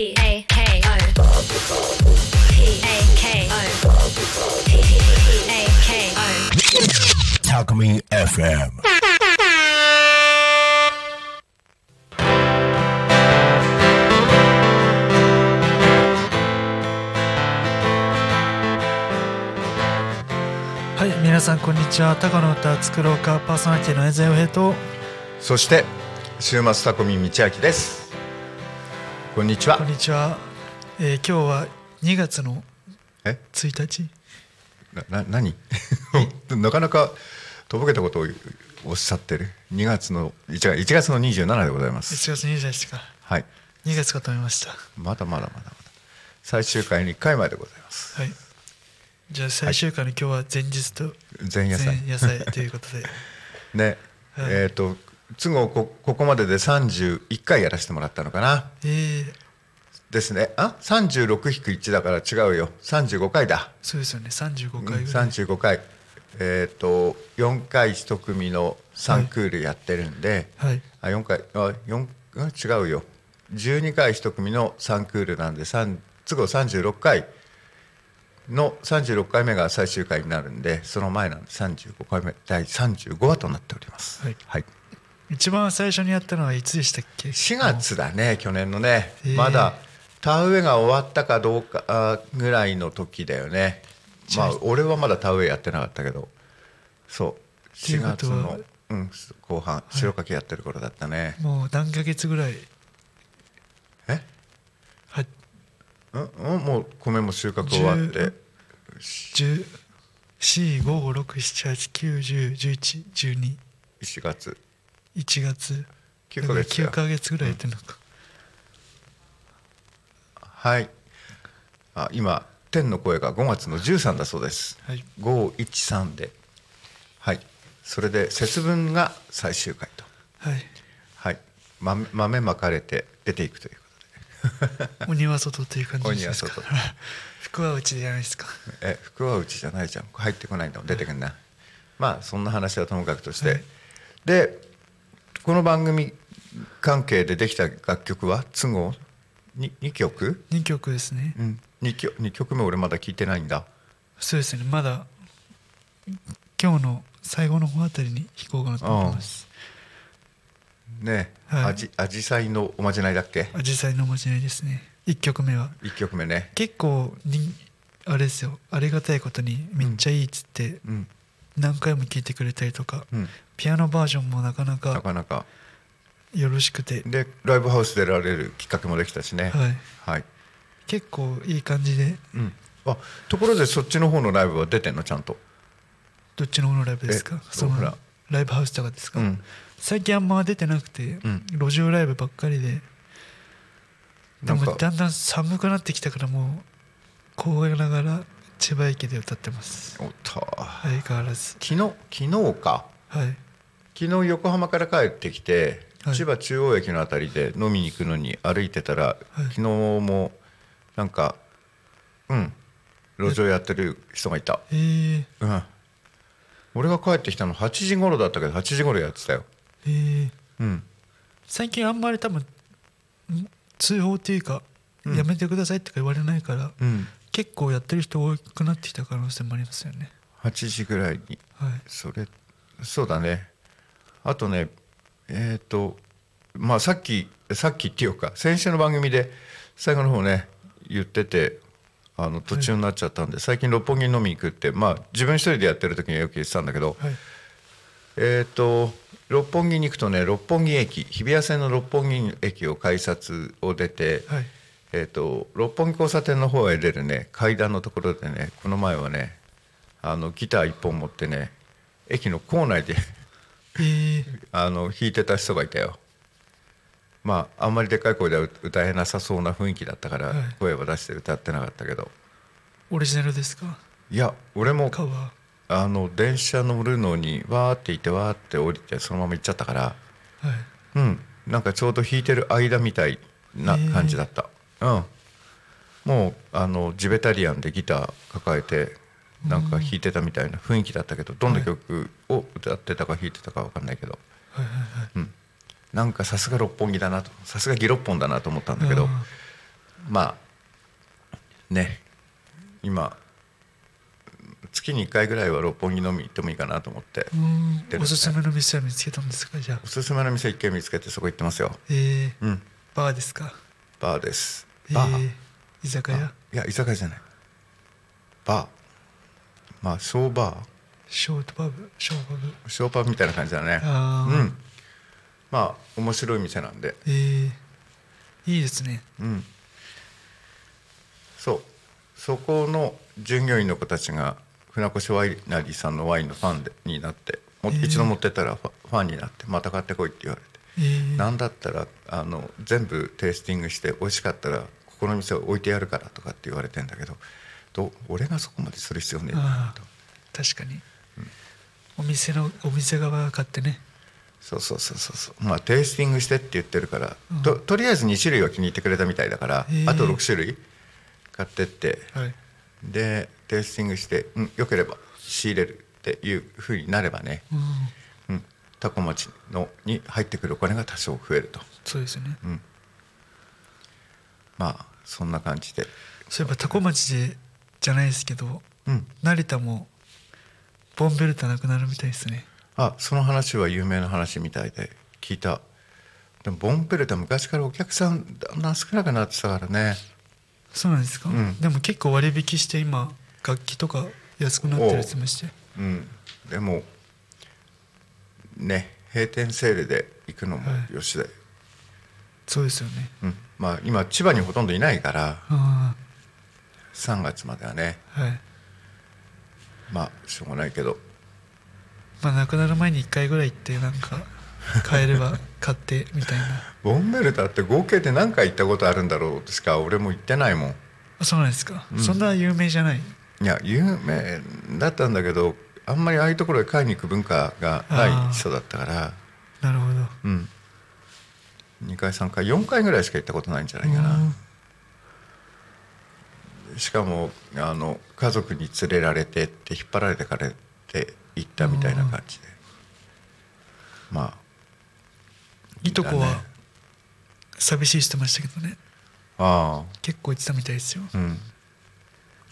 A K O P A K O P A K O Talk Me FM. はい皆さんこんにちは。高の歌作ろうか。パーソナリティの江澤平と。そして週末タコミ道明ですこんにちは。こんにちは、えー今日は2月のえ？1日？なな何？なかなかとぼけたことをおっしゃってる？2月の1月 ,1 月の27でございます。1月20日か。はい。2月かと思いました。まだまだまだまだ。最終回に1回前でございます。はい。じゃあ最終回の今日は前日と前夜祭。前夜祭ということで。ね、はい。えっ、と都合こここまでで31回やらせてもらったのかな。えー、ですね。あ36-1だから違うよ。35回だ。そうですよね。35回ぐらい、35回。えっ、と4回1組の3クールやってるんで、はい。あ4回あ四あ違うよ。12回1組の3クールなんで3都合36回の36回目が最終回になるんでその前なんで35回目第35話となっております。はい。はい、一番最初にやったのはいつでしたっけ？4月だね去年のね、へえまだ田植えが終わったかどうかあぐらいの時だよね。まあ俺はまだ田植えやってなかったけど。そう。4ていうことは？月の、うん、後半。白かきやってる頃だったね、もう何ヶ月ぐらい？え？はうんうんもう米も収穫終わって。10 4 5 5 6 7 8 9 1 0 1 1 1 4月。2 1月。9ヶ月だ9ヶ月ぐらいやってるのか、はい。あ今天の声が5月の13だそうです、はい。513で。はい。それで節分が最終回と。はい。はい。豆豆まかれて出ていくということで。鬼は外という感じですか。鬼は外 服は内じゃないですか。え福は内じゃないじゃん。入ってこないんだもん。出てくんな。まあそんな話はともかくとして、はい。でこの番組関係でできた楽曲は都合 2, 2曲、2曲ですね、うん、2, 曲2曲目俺まだ聞いてないんだ。そうですね。まだ今日の最後の方あたりに弾こうかなと思います。ねはい。あじあじさいのおまじないだっけ？アジサイのおまじないですね。1曲目は。1曲目ね。結構にあれですよ。ありがたいことにめっちゃいいっつってうん。何回も聴いてくれたりとか、うんピアノバージョンもなかななかかなか。よろしくて。でライブハウス出られるきっかけもできたしね。はい。はい、結構いい感じで。うん、あところでそっちの方のライブは出てんの？ちゃんと。どっちの方のライブですか？えそのほら。ライブハウスとかですか、うん。最近あんま出てなくて、ん。路上ライブばっかりで。でなんか。もだんだん寒くなってきたからもう凍えながら千葉駅で歌ってます。おっと相変わらず。昨日昨日か。はい昨日横浜から帰ってきて、はい。千葉中央駅のあたりで飲みに行くのに歩いてたら、昨日もなんかうん路上やってる人がいた。えー、うん。俺が帰ってきたの8時頃だったけど8時頃やってたよ。えー、うん。最近あんまり多分ん通報っていうか、やめてくださいとか言われないから、うん。結構やってる人多くなってきた可能性もありますよね。8時ぐらいに。はい。それそうだねあとねえっ、とまあさっきさっきっていうか先週の番組で最後の方ね言っててあの途中になっちゃったんで、最近六本木に飲みに行くってまあ自分一人でやってる時にはよく言ってたんだけど、はい。えっ、と六本木に行くとね六本木駅日比谷線の六本木駅を改札を出て、はい。えー、と六本木交差点の方へ出るね階段のところでねこの前はねあのギター一本持ってね駅の構内でえー、あの弾いてた人がいたよ。まああんまりでっかい声では歌えなさそうな雰囲気だったからはい。声を出して歌ってなかったけど、オリジナルですか？い、や俺もあの電車乗るのにわーって行ってわーって降りてそのまま行っちゃったから。はい。うん。なんかちょうど弾いてる間みたいな感じだった、うん。もうあのジベタリアンでギター抱えてなんか弾いてたみたいな雰囲気だったけどどんな曲を歌ってたか弾いてたか分かんないけど、はいはいはい。なんかさすが六本木だなとさすがギロッポンだなと思ったんだけど。あまあね。今月に1回ぐらいは六本木飲み行ってもいいかなと思って。ねおすすめの店は見つけたんですか？じゃあ。おすすめの店1軒見つけてそこ行ってますよ。えー。うん。バーですか？バーです。えバー、ー居酒屋？いや居酒屋じゃない。バーまあショーバーショートパブショーパブ。ショーパブみたいな感じだね。うん。まあ面白い店なんで。えーいいですね。うん。そう。そこの従業員の子たちが船越ワイナリーさんのワインのファンでになってもえー。一度持ってったらファファンになってまた買ってこいって言われて、えー。なんだったらあの全部テイスティングして美味しかったらここの店を置いてやるからとかって言われてんだけどどう俺がそこまでする必要ねえと。ー確かに、お店のお店側が買ってね。そうそうそうそうそう。まあテイスティングしてって言ってるから、うん。ととりあえず2種類は気に入ってくれたみたいだから、あと6種類買ってって。はい。でテイスティングして、うん、よければ仕入れるっていうふうになればね、うん。うん、タコ町のに入ってくるお金が多少増えると、そうですよね。うん、まあそんな感じで、そういえば多古町でじゃないですけどうん、成田もボンベルタなくなるみたいですね。あその話は有名な話みたいで聞いた。でもボンペルタ昔からお客さんだんだん少なくなってたからね。そうなんですか、うん。でも結構割引して今楽器とか安くなってるやつもしてう。ん。でもね閉店セールで行くのもはい。よしで、そうですよね。うん、まあ今千葉にほとんどいないから。あ3月まではね。あはい。まあしょうがないけど。まあなくなる前に1回ぐらい行ってなんか買えれば 買ってみたいな。ボンベルタって合計で何回行ったことあるんだろうしか俺も行ってないもん。あそうなんですか、うん。そんな有名じゃない？いや有名だったんだけどあんまりああいうところへ買いに行く文化がない人だったから。なるほど。うん。2回3回4回ぐらいしか行ったことないんじゃないかなしかもあの家族に連れられてって引っ張られてかれて行ったみたいな感じで。まあいとこは寂しいしてましたけどね。あ結構行ってたみたいですよ。あうん。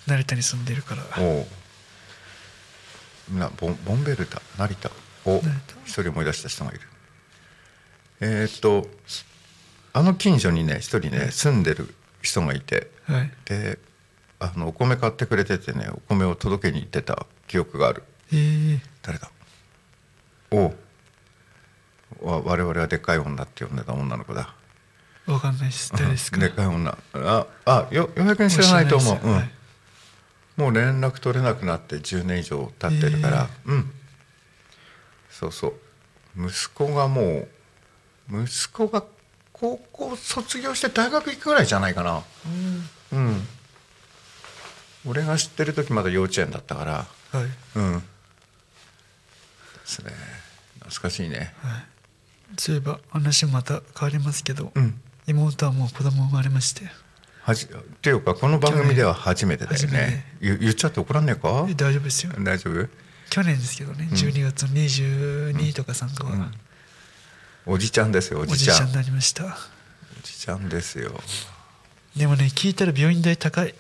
成田に住んでるから。おう。なボンボンベルタ成田。を一人思い出した人がいる。えーっとあの近所にね一人ね住んでる人がいて。はい。であのお米買ってくれててねお米を届けに行ってた記憶がある。え。ー、誰だ？おう。わ我々はでっかい女って呼んでた女の子だ。わかんないです誰ですか？でっかい女。ああよようやくに知らないと思う、うん知らないもう連絡取れなくなって10年以上経ってるから、うん。そうそう。息子がもう息子が高校卒業して大学行くぐらいじゃないかな。うん俺が知ってる時まだ幼稚園だったからはい、はいうん。ですね。懐かしいね。そういえば話また変わりますけど、うん。妹はもう子供生まれまして。はじっていうかこの番組では初めてだよね。言言っちゃって怒らんねえか？え大丈夫ですよ。大丈夫？去年ですけどね、12月の22とか3かは、おじちゃんですよおおじちゃん。じいちゃんになりました。おじちゃんですよ。でもね聞いたら病院代高い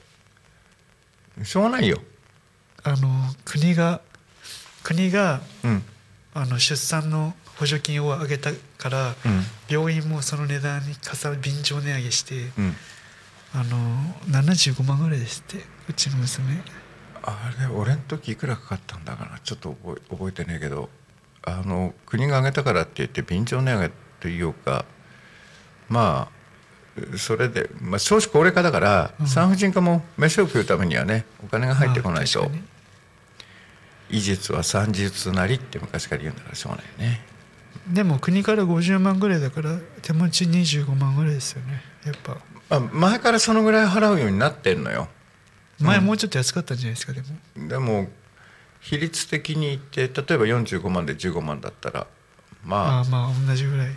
しょうがないよ。あの国が国がうん。あの出産の補助金を上げたから、うん。病院もその値段にかさ便乗値上げして、うん。あの75万ぐらいですってうちの娘。あれ俺の時いくらかかったんだかな？ちょっと覚え覚えてねえけど。あの国が上げたからって言って便乗値上げというかまあそれで、まあ、少子高齢化だから、うん。産婦人科も飯を食うためにはねお金が入ってこないと。まあ確かに医術は産術なりって昔から言うんだからしょうがないよね。でも国から50万ぐらいだから手持ち25万ぐらいですよねやっぱ。まあ、前からそのぐらい払うようになってんのよ。前もうちょっと安かったんじゃないですかでも。でも比率的に言って例えば45万で15万だったらまあ。ああまあ同じぐらい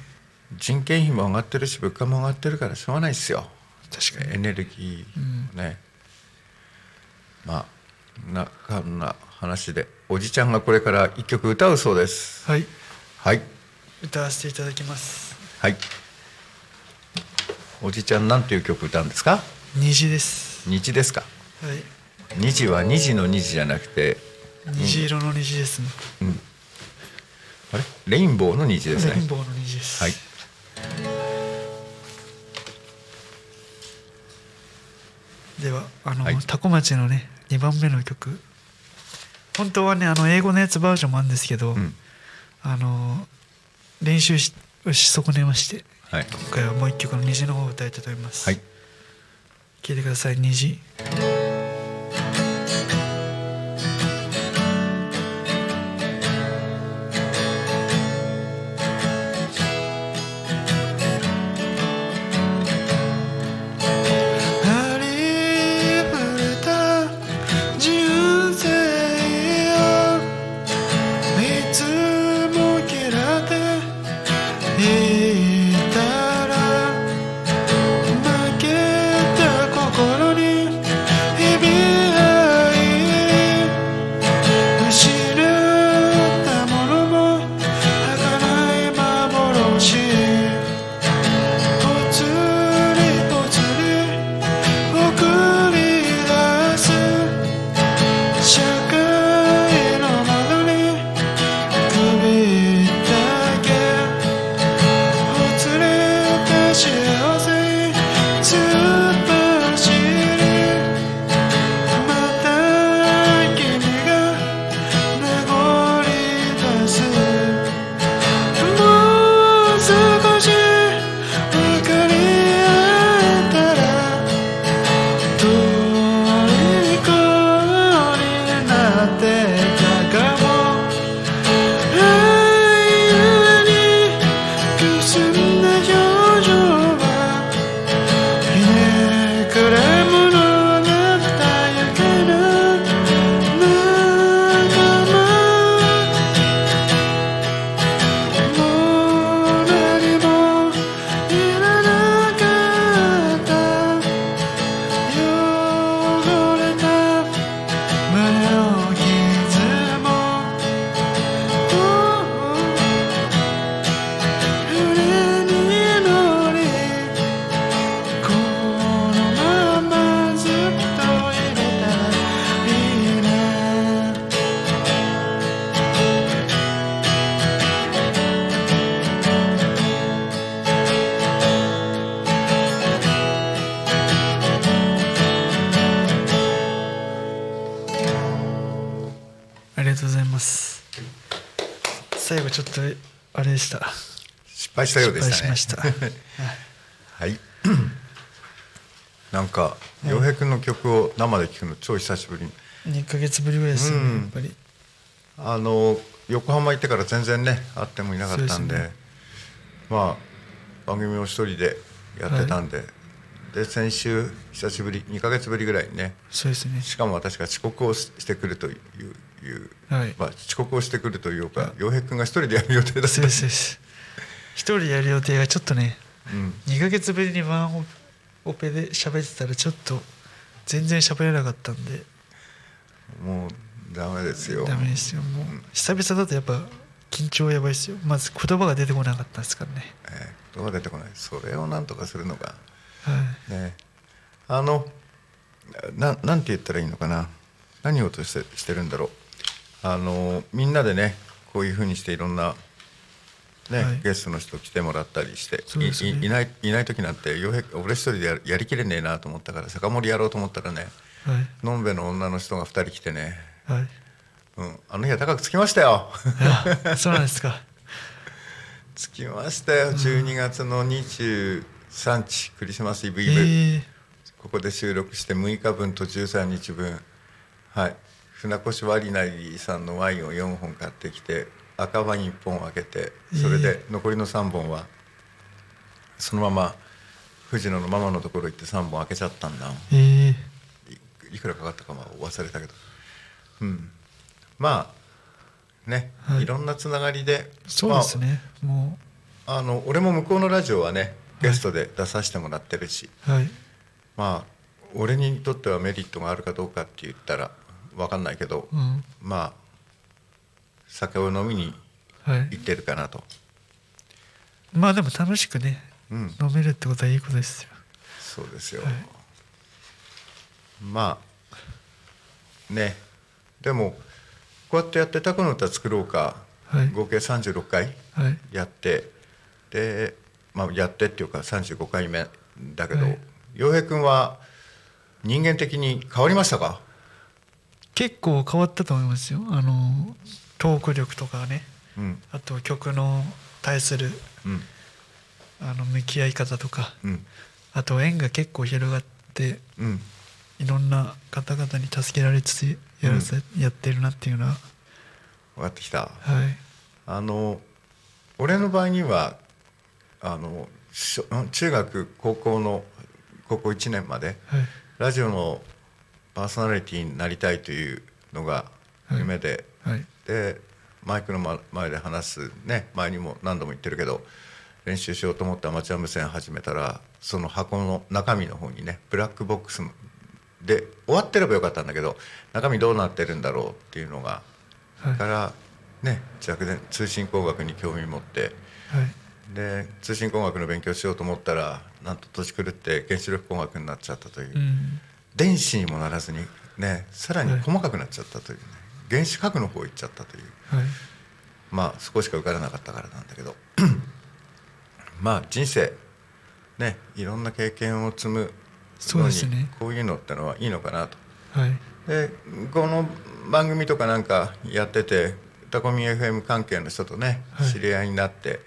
人件費も上がってるし物価も上がってるからしょうがないですよ。確かにエネルギーね、まあなかんな話でおじちゃんがこれから一曲歌うそうです。はい。はい。歌わせていただきます。はい。おじちゃんなんていう曲歌うんですか？虹です。虹ですか？はい。虹は虹の虹じゃなくて虹色の虹ですね、あれ？レインボーの虹ですね。レインボーの虹です。はいではあの、はい。タコ町のね2番目の曲。本当はねあの英語のやつバージョンもあるんですけど、うん。あの練習しし損ねましてはい。今回はもう一曲の虹の方を歌いたいと思います、はい。聴いてください虹したようでしたね。しました。はい。なんか洋平君の曲を生で聴くの超久しぶり。2ヶ月ぶりぐらいですよね、うん。やっぱり。あの横浜行ってから全然ね会ってもいなかったんでね。まあ番組を一人でやってたんで、で先週久しぶり2ヶ月ぶりぐらいにね。そうですね。しかも私が遅刻をししてくるといういう、はい。まあ、遅刻をしてくるというか洋平君が一人でやる予定だったそうですそうです一人でやる予定がちょっとねうん。2ヶ月ぶりにワンオオペで喋ってたらちょっと全然喋れなかったんで。もうダメですよ。ダメですよ。もう久々だとやっぱ緊張やばいですよ。まず言葉が出てこなかったですからね。えー言葉出てこない。それをなんとかするのが。はい。ね。あのななんて言ったらいいのかな。何をとしてしてるんだろう。あのみんなでねこういうふうにしていろんな、ねはい。ゲストの人来てもらったりしてね。いいいないいない時なんて洋平俺一人でやりきれねえなと思ったから酒盛りやろうと思ったらねはい。のんべの女の人が2人来てね、はい。うん、あの日は高くつきましたよ。あそうなんですか。つきましたよ。12月の23日クリスマスイブイブ、ええ。ここで収録して6日分と13日分。はい。船越ワリナリーさんのワインを4本買ってきて赤ワイン1本開けてそれで残りの3本はそのまま藤野のママのところ行って3本開けちゃったんだ。ええ。いいくらかかったかは忘れたけど。うん。まあね、はい。い、ろんなつながりでそうですね、もまあ、あの俺も向こうのラジオはねゲストで出させてもらってるし、うはい。まあ俺にとってはメリットがあるかどうかって言ったら分かんないけど、うん。まあ酒を飲みにはい。行ってるかなと、まあでも楽しくねうん、飲めるってことはいいことですよ。そうですよ、はい。まあね。でもこうやってやって「タコの歌作ろうか」はい。合計36回はい。やって。で、まあ、やってっていうか35回目。だけどはい。洋、平君は人間的に変わりましたか？結構変わったと思いますよ。あのトーク力とかねうん。あと曲の対するうん。あの向き合い方とかうん。あと縁が結構広がってうん。いろんな方々に助けられつつやらせ、やってるなっていうのは分かってきた。はい。あの俺の場合にはあの中学高校の高校1年まではい。ラジオのパーソナリティになりたいというのが夢で、はいでマイクのま前で話すね前にも何度も言ってるけど練習しようと思ってアマチュア無線始めたらその箱の中身の方にねブラックボックスで終わってればよかったんだけど中身どうなってるんだろうっていうのが、はい。からね若年通信工学に興味持ってはい。で通信工学の勉強しようと思ったらなんと年狂って原子力工学になっちゃったという。うん。電子にもならずにねさらに細かくなっちゃったというね、原子核の方行っちゃったという。はい。まあそこしか受からなかったからなんだけど。まあ人生ねいろんな経験を積むそうですね。こういうのってのはいいのかなと。はい。でこの番組とかなんかやっててタコミ FM 関係の人とねはい。知り合いになって、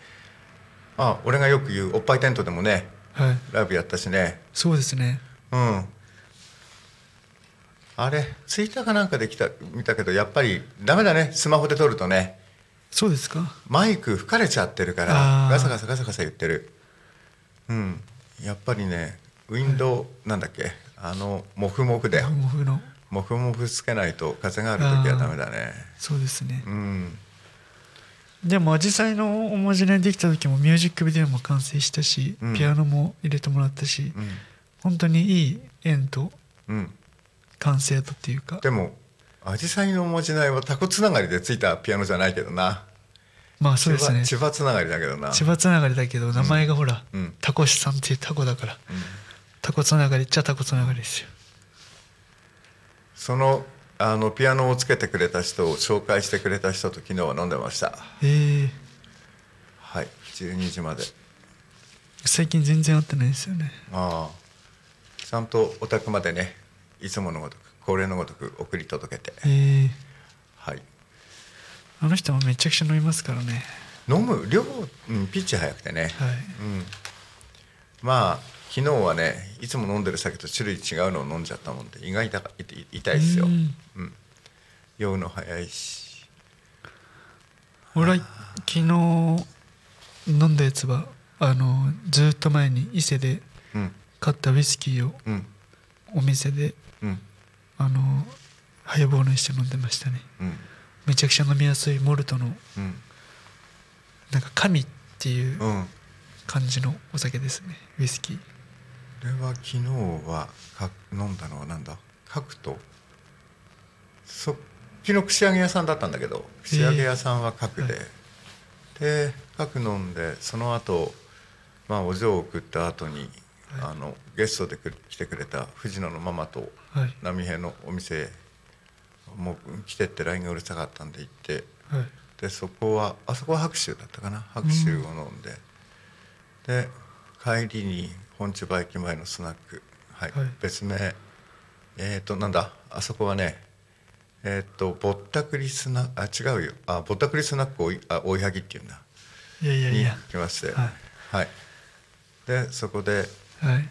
あ俺がよく言うおっぱいテントでもねはい。ライブやったしね。そうですね。うんあれツイッターかなんかできた見たけどやっぱりダメだねスマホで撮るとね。そうですか？マイク吹かれちゃってるからガサガサガサガサ言ってる。うん。やっぱりねウィンドウなんだっけ？あのモフモフだよ。モフの。モフモフつけないと風がある時はダメだね。そうですね。うん。でもアジサイのおまじないできた時もミュージックビデオも完成したし、うん。ピアノも入れてもらったし、うん。本当にいい縁とうん完成度っていうか。でもアジサイのおまじないはタコつながりでついたピアノじゃないけどな。まあそうですね。千葉つながりだけどな。千葉つながりだけど名前がほら、うん。タコシさんっていうタコだから、タコつながりっちゃタコつながりですよ。そのあのピアノをつけてくれた人を紹介してくれた人と昨日は飲んでました。ええ。はい。12時まで。最近全然会ってないですよね。ああ。ちゃんとお宅までねいつものごとく恒例のごとく送り届けて。ええはい。あの人もめちゃくちゃ飲みますからね。飲む？量、うん、ピッチ早くてね、はい。うん、まあ昨日はねいつも飲んでる酒と種類違うのを飲んじゃったもんで胃が痛か痛い痛いですよ、ううん。ん酔うの早いし。俺は昨日飲んだやつはあのずっと前に伊勢でうん。買ったウイスキーをうん。お店でうん。あのハイボールにして飲んでましたね。うん。めちゃくちゃ飲みやすいモルトのうん。なんか神っていううん。感じのお酒ですね。ウイスキー。これは昨日はか飲んだのはなんだ？角と。そ昨日串揚げ屋さんだったんだけど串揚げ屋さんは角で、はい。で角飲んでその後まあお嬢を送った後に、はいあのゲストでく来てくれた藤野のママとはい。波平のお店へもう来てって LINE がうるさかったんで行ってはい。でそこはあそこは白州だったかな？白州を飲んで、で帰りに本千葉駅前のスナック、はい。はい。別名えっ、となんだ？あそこはねえっ、とぼったくりスナあ違うよ。あぼったくりスナック追いあ追いはぎっていうんだ。いやいやいにや来まして。はい。はい、でそこではい。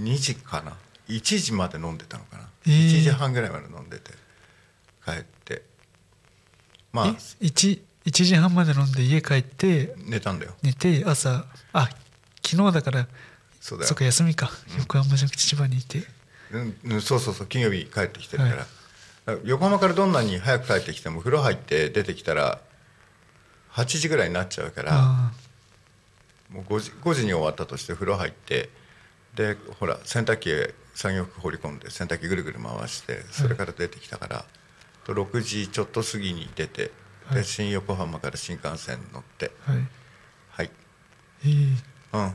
2時かな。1時まで飲んでたのかな、えー。1時半ぐらいまで飲んでて帰って。まあえ？1, 1時半まで飲んで家帰って寝たんだよ。寝て朝あ昨日だからそうだよ。そっか休みか、横浜じゃなくて千葉にいて。うんうん、そうそうそう金曜日帰ってきてるから,、だから横浜からどんなに早く帰ってきても風呂入って出てきたら8時ぐらいになっちゃうからあもう 5, 時5時に終わったとして風呂入ってでほら洗濯機へ作業服放り込んで洗濯機ぐるぐる回してそれから出てきたから、と6時ちょっと過ぎに出て、はい。で新横浜から新幹線乗ってあはい。はい。ええ。うん。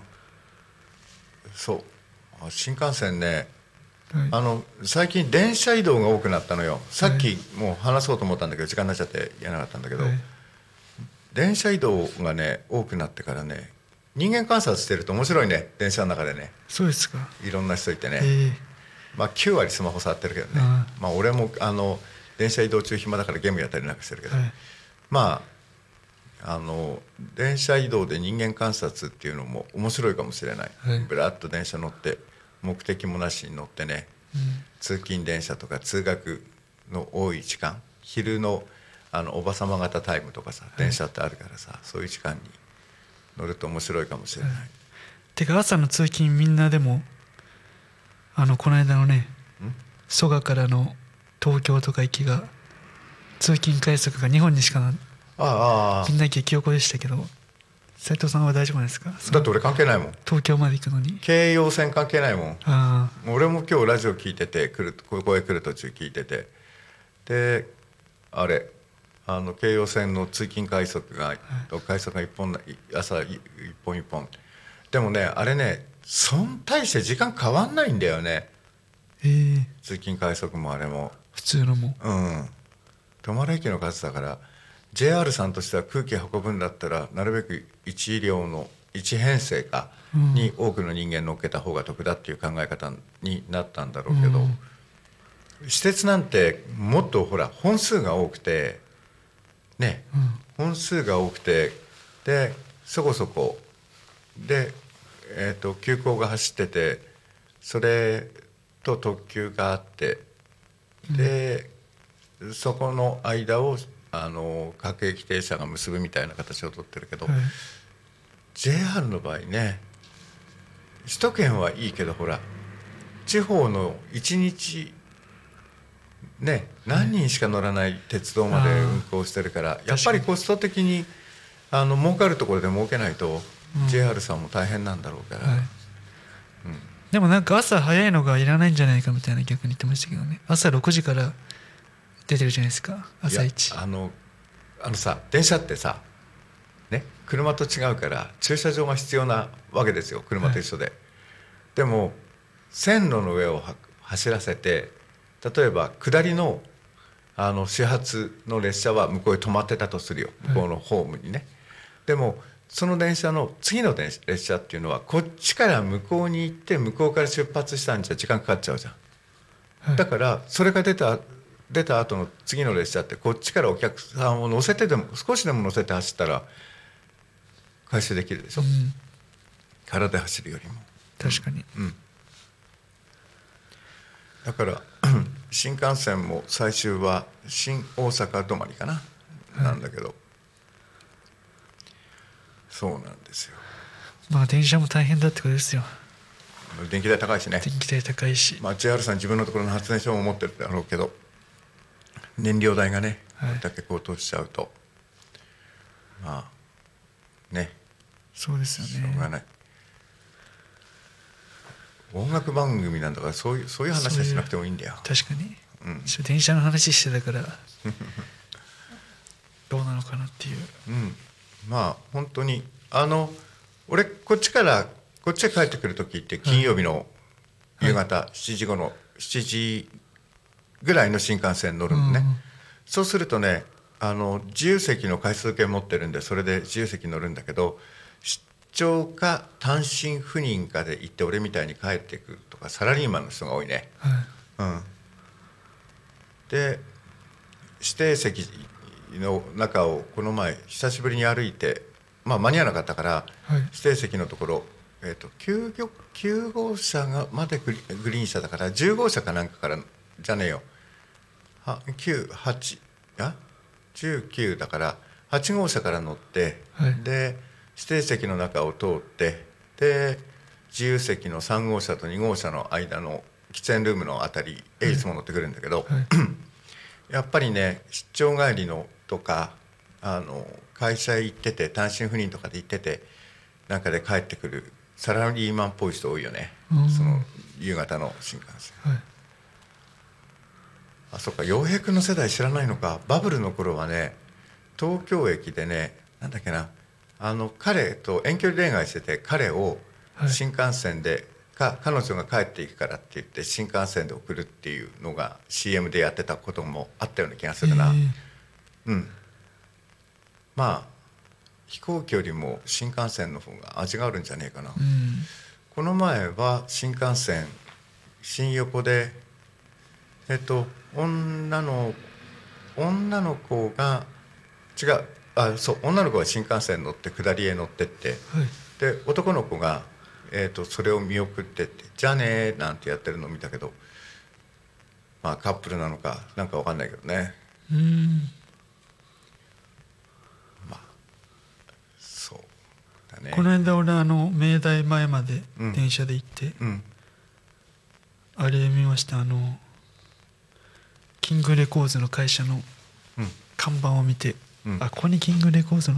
そう。あ新幹線ねはい。あの最近電車移動が多くなったのよ。さっきもう話そうと思ったんだけど時間になっちゃって言えなかったんだけど、はい。電車移動がね多くなってからね人間観察してると面白いね電車の中でね。そうですか。いろんな人いてね、ええ。まあ9割スマホ触ってるけどね。あまあ俺もあの電車移動中暇だからゲームやったりなんかしてるけど、はい。まああの電車移動で人間観察っていうのも面白いかもしれない、はい。ぶらっと電車乗って目的もなしに乗ってね、通勤電車とか通学の多い時間。昼のあのおばさま方タイムとかさ電車ってあるからさ、そういう時間に乗ると面白いかもしれない、てか朝の通勤みんなでもあのこの間のね蘇我からの東京とか行きが通勤快速が日本にしかなあああ。みんな激横でしたけど斉藤さんは大丈夫なんですか？あだって俺関係ないもん。東京まで行くのに。京葉線関係ないもん。あ俺も今日ラジオ聞いてて来るここへ来る途中聞いてて。であれあの京葉線の通勤快速が、快速が一本朝い一本一本。でもねあれねそん大して時間変わんないんだよね。あえ。え通勤快速もあれも。普通のも。うん。泊まる駅の数だから JR さんとしては空気運ぶんだったらなるべく1両の1編成かうん。に多くの人間乗っけた方が得だっていう考え方になったんだろうけど、うん。私鉄なんてもっとほら本数が多くてね、本数が多くてでそこそこ。で、えー、と急行が走っててそれと特急があってで、そこの間をあの各駅停車が結ぶみたいな形をとってるけど、はい。JR の場合ね首都圏はいいけどほら地方の1日ね何人しか乗らない鉄道まで運行してるからやっぱりコスト的にあの儲かるところで儲けないと、うん。JR さんも大変なんだろうから、はい。でもなんか朝早いのがいらないんじゃないかみたいな逆に言ってましたけどね。朝6時から出てるじゃないですか。朝一。あのあのさ電車ってさね車と違うから駐車場が必要なわけですよ。車と一緒で、でも線路の上をは走らせて例えば下りのあの始発の列車は向こうへ止まってたとするよ。向こうのホームにね、でもその電車の次の電列車っていうのはこっちから向こうに行って向こうから出発したんじゃ時間かかっちゃうじゃん。はい。だからそれが出た出た後の次の列車ってこっちからお客さんを乗せてでも少しでも乗せて走ったら回収できるでしょ、うん。空で走るよりも、確かに。うん、だから 新幹線も最終は新大阪止まりかな、なんだけど。そうなんですよ。まあ電車も大変だってことですよ。電気代高いしね。電気代高いし。まあ、JR さん自分のところの発電所も持ってるだろうけど燃料代がねはい。これだけ高騰しちゃうと、まあね。そうですしよね。ょうがない、音楽番組なんだからそういうそういう話はしなくてもいいんだよ。確かに、うん。電車の話してたからどうなのかなっていう。うん。まあ本当にあの俺こっちからこっちへ帰ってくる時って金曜日の夕方7時頃7時ぐらいの新幹線乗るのね、うん。そうするとねあの自由席の回数券持ってるんでそれで自由席乗るんだけど出張か単身赴任かで行って俺みたいに帰ってくるとかサラリーマンの人が多いね。はい。うん、で指定席の中をこの前久しぶりに歩いて、まあ、間に合わなかったから、はい。指定席のところ、えー、と 9, 玉9号車がまでグリグリーン車だから10号車かなんかからじゃねえよ。は98あ？19だから8号車から乗って、はい。で指定席の中を通ってで自由席の3号車と2号車の間の喫煙ルームのあたりへいつも乗ってくるんだけど、はい。やっぱりね出張帰りのとかあの会社行ってて単身赴任とかで行っててなんかで帰ってくるサラリーマンっぽい人多いよね、うん。その夕方の新幹線。はい。あそっか洋平君の世代知らないのか。バブルの頃はね東京駅でねなんだっけなあの彼と遠距離恋愛してて彼をはい。新幹線でか彼女が帰っていくからって言って新幹線で送るっていうのが CM でやってたこともあったような気がするな、え。うん。まあ飛行機よりも新幹線の方が味があるんじゃねえかな、ーうん。この前は新幹線新横でえっと女の女の子が違うあそう女の子が新幹線乗って下りへ乗ってって。はい。で男の子が、えっとそれを見送ってって「じゃあね」なんてやってるのを見たけどまあカップルなのかなんかわかんないけどね。うん。そうだね。この間俺あの明大前までうん。電車で行って、うん。あれ見ました。あのキングレコーズの会社のうん。看板を見て、うんあここにキングレコーズの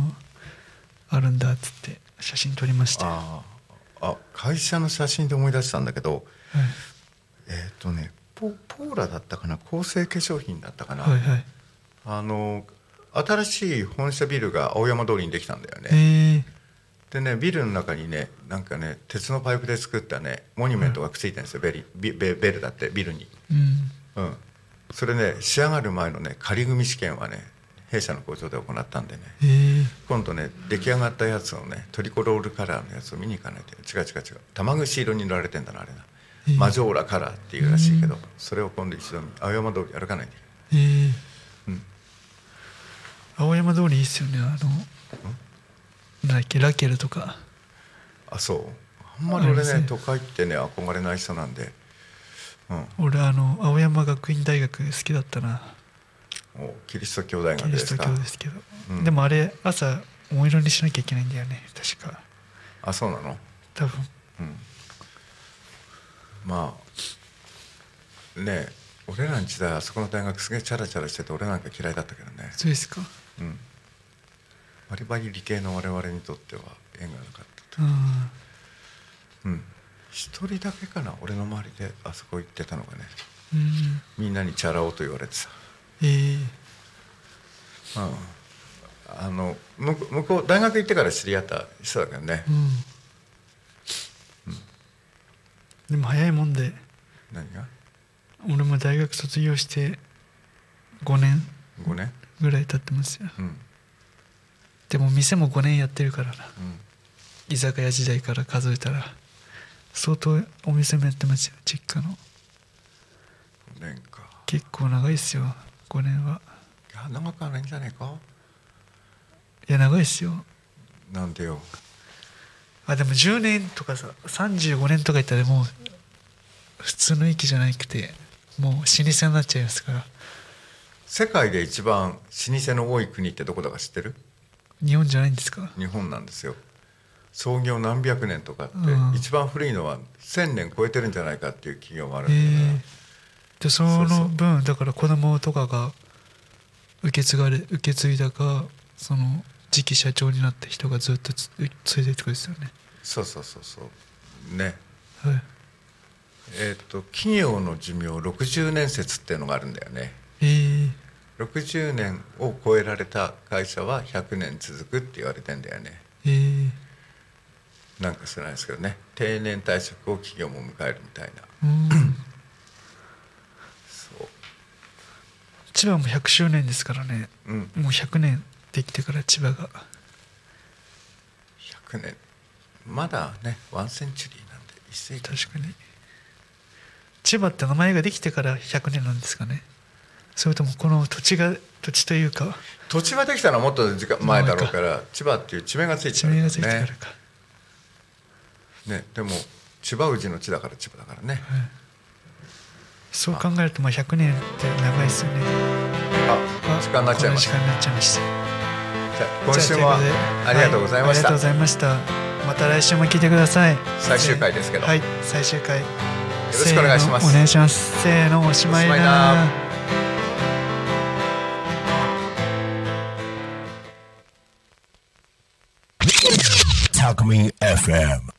あるんだっつって写真撮りました、はああ会社の写真で思い出したんだけどい、えっ、とねポポーラだったかな？構成化粧品だったかな、はいはい。あの新しい本社ビルが青山通りにできたんだよえね、ー、でねビルの中にねなんかね鉄のパイプで作ったねモニュメントがくっついてるんですよ、ベリビベベルだってビルに。うん。うん。それね仕上がる前のね仮組み試験はね弊社の工場で行ったんでね。え。ー、今度ね出来上がったやつをねトリコロールカラーのやつを見に行かないと違う違う違う。玉串色に塗られてんだなあれな、え。ーマジョーラカラーっていうらしいけど、それを今度一度見青山通り歩かないといえ。ーうん。青山通りいいっすよねあのなんだっけラケルとか。あそう。あんまり俺ねね。都会ってね憧れない人なんで。うん。俺あの青山学院大学好きだったな。おキリスト教大キリスト学ですか教ですけど、うん。でもあれ朝お色にしなきゃいけないんだよね確か。あそうなの？多分。うん。まあねえ俺らの時代あそこの大学すげえチャラチャラしてて俺なんか嫌いだったけどね。そうですか。うん。バリバリ理系の我々にとっては縁がなかったうん。うん。一人だけかな？俺の周りであそこ行ってたのがね。うん。みんなにチャラ男と言われてさえー、うんあの向こう向こう大学行ってから知り合った人だけどね。うん、でも早いもんで。何が？俺も大学卒業して5年5年？ぐらい経ってますよ。うん。でも店も5年やってるから。なうん。居酒屋時代から数えたら相当お店もやってますよ。実家の。5年か。結構長いっすよ5年は。いや長くはないんじゃないか？いや長いっすよ。なんでよ？あでも10年とかさ35年とか言ったらもう普通の域じゃなくてもう老舗になっちゃいますから。世界で一番老舗の多い国ってどこだか知ってる？日本じゃないんですか？日本なんですよ。創業何百年とかって、うん。一番古いのは1000年超えてるんじゃないかっていう企業もあるんへだよえ。ねでその分だから子供とかが受け継がれ受け継いだかその次期社長になった人がずっとつ継いでるってことですよね。そうそうそうそう。ね。はい。えっ、と企業の寿命60年説っていうのがあるんだよね。えー、60年を超えられた会社は100年続くって言われてんだよね。えー、なんか知らないですけどね。定年退職を企業も迎えるみたいな うんそう千葉も100周年ですからね。うん。もう100年できてから千葉が。100年。まだねワンセンチュリーなんで一世紀。確かに。千葉って名前ができてから100年なんですかね。それともこの土地が土地というか。土地はできたのはもっと時間前だろうから千葉っていう地名がついてる地名がついてからねか、ねでも千葉宇治の地だから千葉だからねそう考えるとまあ100年って長いですよね。あ時間になっちゃいました。この時間になっちゃいました。じゃあ今週もありがとうございました、はありがとうございました。また来週も聞いてください。最終回ですけど。はい最終回。よろしくお願いします。お願いします。せーのおしまいなな Talk Me FM.